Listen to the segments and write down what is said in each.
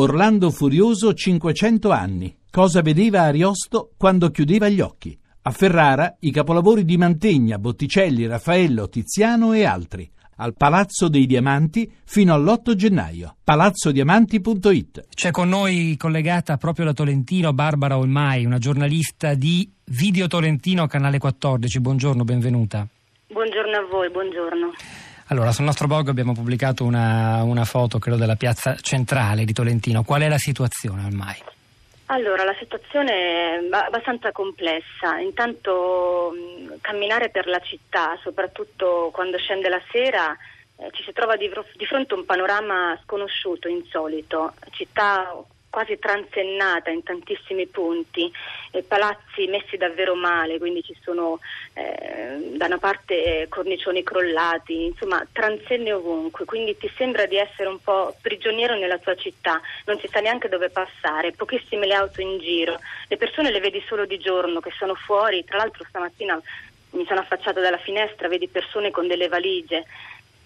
Orlando Furioso 500 anni. Cosa vedeva Ariosto quando chiudeva gli occhi? A Ferrara i capolavori di Mantegna, Botticelli, Raffaello, Tiziano e altri. Al Palazzo dei Diamanti fino all'8 gennaio. palazzodiamanti.it. C'è con noi collegata proprio da Tolentino Barbara Olmai, una giornalista di Video Tolentino, canale 14. Buongiorno, benvenuta. Buongiorno a voi, buongiorno. Allora, sul nostro blog abbiamo pubblicato una, una foto, credo, della piazza centrale di Tolentino. Qual è la situazione ormai? Allora, la situazione è abbastanza complessa. Intanto camminare per la città, soprattutto quando scende la sera, eh, ci si trova di, di, fronte a un panorama sconosciuto, insolito. Città quasi transennata in tantissimi punti, eh, palazzi messi davvero male, quindi ci sono eh, da una parte eh, cornicioni crollati, insomma transenne ovunque, quindi ti sembra di essere un po' prigioniero nella tua città, non si sa neanche dove passare, pochissime le auto in giro, le persone le vedi solo di giorno che sono fuori, tra l'altro stamattina mi sono affacciata dalla finestra, vedi persone con delle valigie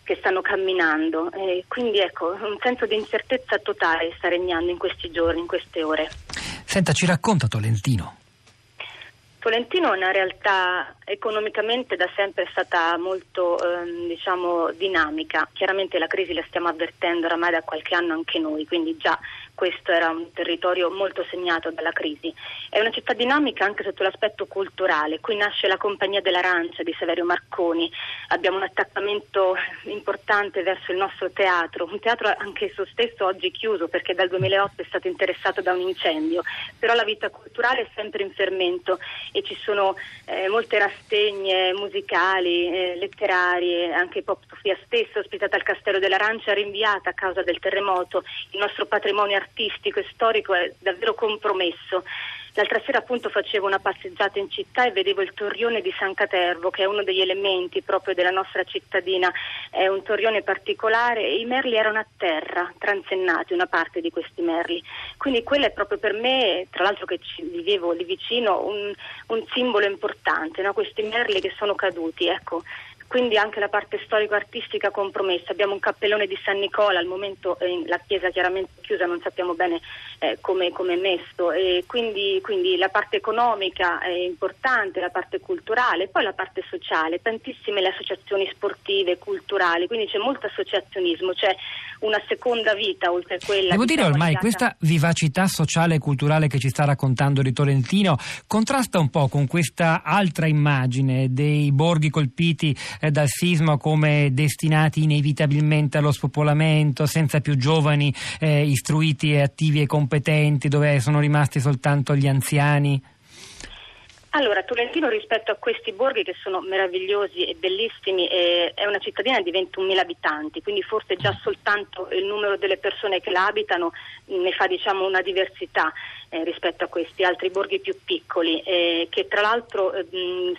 che stanno camminando. E quindi ecco, un senso di incertezza totale sta regnando in questi giorni, in queste ore. Senta, ci racconta Tolentino. Tolentino è una realtà economicamente da sempre stata molto ehm, diciamo, dinamica. Chiaramente la crisi la stiamo avvertendo oramai da qualche anno anche noi, quindi già questo era un territorio molto segnato dalla crisi. È una città dinamica anche sotto l'aspetto culturale, qui nasce la Compagnia dell'Arancia di Saverio Marconi, abbiamo un attaccamento importante verso il nostro teatro, un teatro anche esso stesso oggi chiuso perché dal 2008 è stato interessato da un incendio, però la vita culturale è sempre in fermento e ci sono eh, molte rassegne musicali, eh, letterarie, anche Pop Sofia stessa ospitata al Castello dell'Arancia rinviata a causa del terremoto, il nostro patrimonio artistico e storico è davvero compromesso. L'altra sera appunto facevo una passeggiata in città e vedevo il torrione di San Catervo, che è uno degli elementi proprio della nostra cittadina, è un torrione particolare e i merli erano a terra, transennati, una parte di questi merli. Quindi quello è proprio per me, tra l'altro che vivevo lì vicino, un, un simbolo importante, no? questi merli che sono caduti. Ecco quindi anche la parte storico-artistica compromessa. Abbiamo un cappellone di San Nicola, al momento eh, la chiesa chiaramente chiusa, non sappiamo bene eh, come, è messo, e quindi, quindi, la parte economica è importante, la parte culturale, poi la parte sociale, tantissime le associazioni sportive, culturali, quindi c'è molto associazionismo, c'è una seconda vita oltre a quella. Devo dire ormai questa vivacità sociale e culturale che ci sta raccontando di Tolentino contrasta un po' con questa altra immagine dei borghi colpiti eh, dal sisma come destinati inevitabilmente allo spopolamento, senza più giovani eh, istruiti e attivi e competenti, dove sono rimasti soltanto gli anziani? Allora, Tolentino rispetto a questi borghi che sono meravigliosi e bellissimi è, è una cittadina di 21.000 abitanti, quindi forse già soltanto il numero delle persone che la abitano ne fa diciamo, una diversità eh, rispetto a questi altri borghi più piccoli eh, che tra l'altro eh,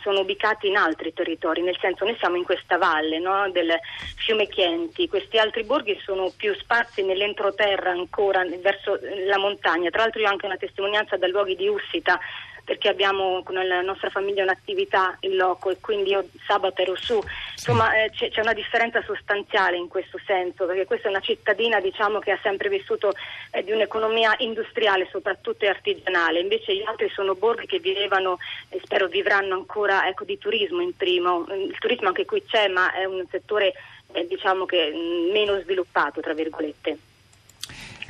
sono ubicati in altri territori, nel senso noi siamo in questa valle no, del fiume Chienti, questi altri borghi sono più sparsi nell'entroterra ancora verso la montagna, tra l'altro io ho anche una testimonianza da luoghi di Ussita perché abbiamo con la nostra famiglia un'attività in loco e quindi io sabato ero su. Insomma eh, c'è, c'è, una differenza sostanziale in questo senso, perché questa è una cittadina diciamo, che ha sempre vissuto eh, di un'economia industriale soprattutto e artigianale, invece gli altri sono borghi che vivevano e spero vivranno ancora ecco, di turismo in primo. Il turismo anche qui c'è, ma è un settore eh, diciamo che mh, meno sviluppato, tra virgolette.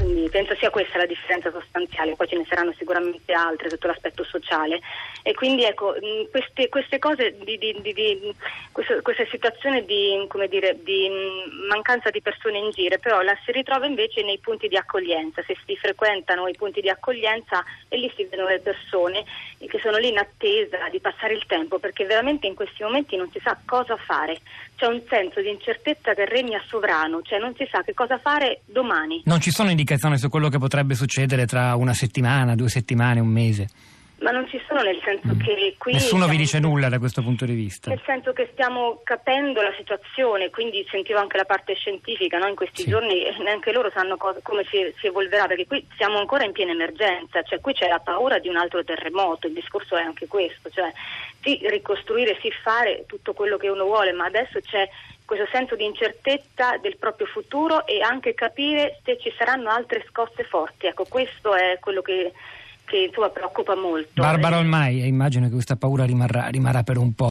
Quindi penso sia questa la differenza sostanziale, poi ce ne saranno sicuramente altre sotto l'aspetto sociale. E quindi ecco, queste, queste cose, di, di, di, questa, questa, situazione di, dire, di, mancanza di persone in giro, però la si ritrova invece nei punti di accoglienza, se si frequentano i punti di accoglienza e lì si vedono le persone che sono lì in attesa di passare il tempo, perché veramente in questi momenti non si sa cosa fare, c'è un senso di incertezza che regna sovrano, cioè non si sa che cosa fare domani. Non ci sono indicazioni su quello che potrebbe succedere tra una settimana, due settimane, un mese? Ma non ci sono nel senso mm. che qui... Nessuno vi dice nulla da questo punto di vista. Nel senso che stiamo capendo la situazione, quindi sentivo anche la parte scientifica, no? in questi sì. giorni neanche loro sanno cosa, come si, si, evolverà, perché qui siamo ancora in piena emergenza, cioè qui c'è la paura di un altro terremoto, il discorso è anche questo, cioè sì ricostruire, sì fare tutto quello che uno vuole, ma adesso c'è questo senso di incertezza del proprio futuro e anche capire se ci saranno altre scosse forti. Ecco, questo è quello che, che insomma, preoccupa molto. Barbara Olmai, immagino che questa paura rimarrà, rimarrà per un po'.